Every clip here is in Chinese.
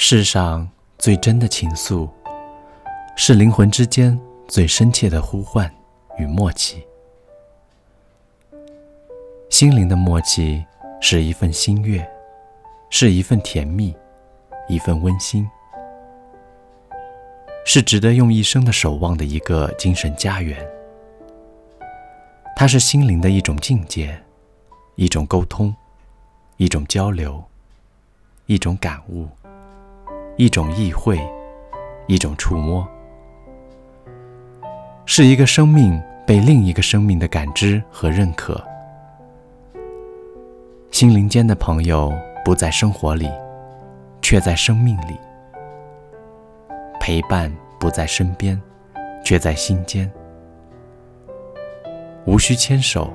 世上最真的情愫，是灵魂之间最深切的呼唤与默契。心灵的默契，是一份心悦，是一份甜蜜，一份温馨，是值得用一生的守望的一个精神家园。它是心灵的一种境界，一种沟通，一种交流，一种感悟，一种意会，一种触摸，是一个生命被另一个生命的感知和认可。心灵间的朋友不在生活里，却在生命里；陪伴不在身边，却在心间。无需牵手，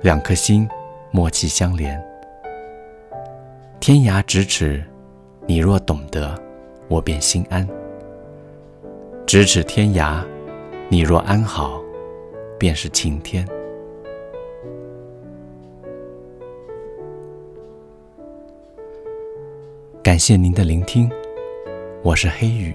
两颗心默契相连。天涯咫尺，你若懂得，我便心安。咫尺天涯，你若安好，便是晴天。感谢您的聆听，我是黑雨。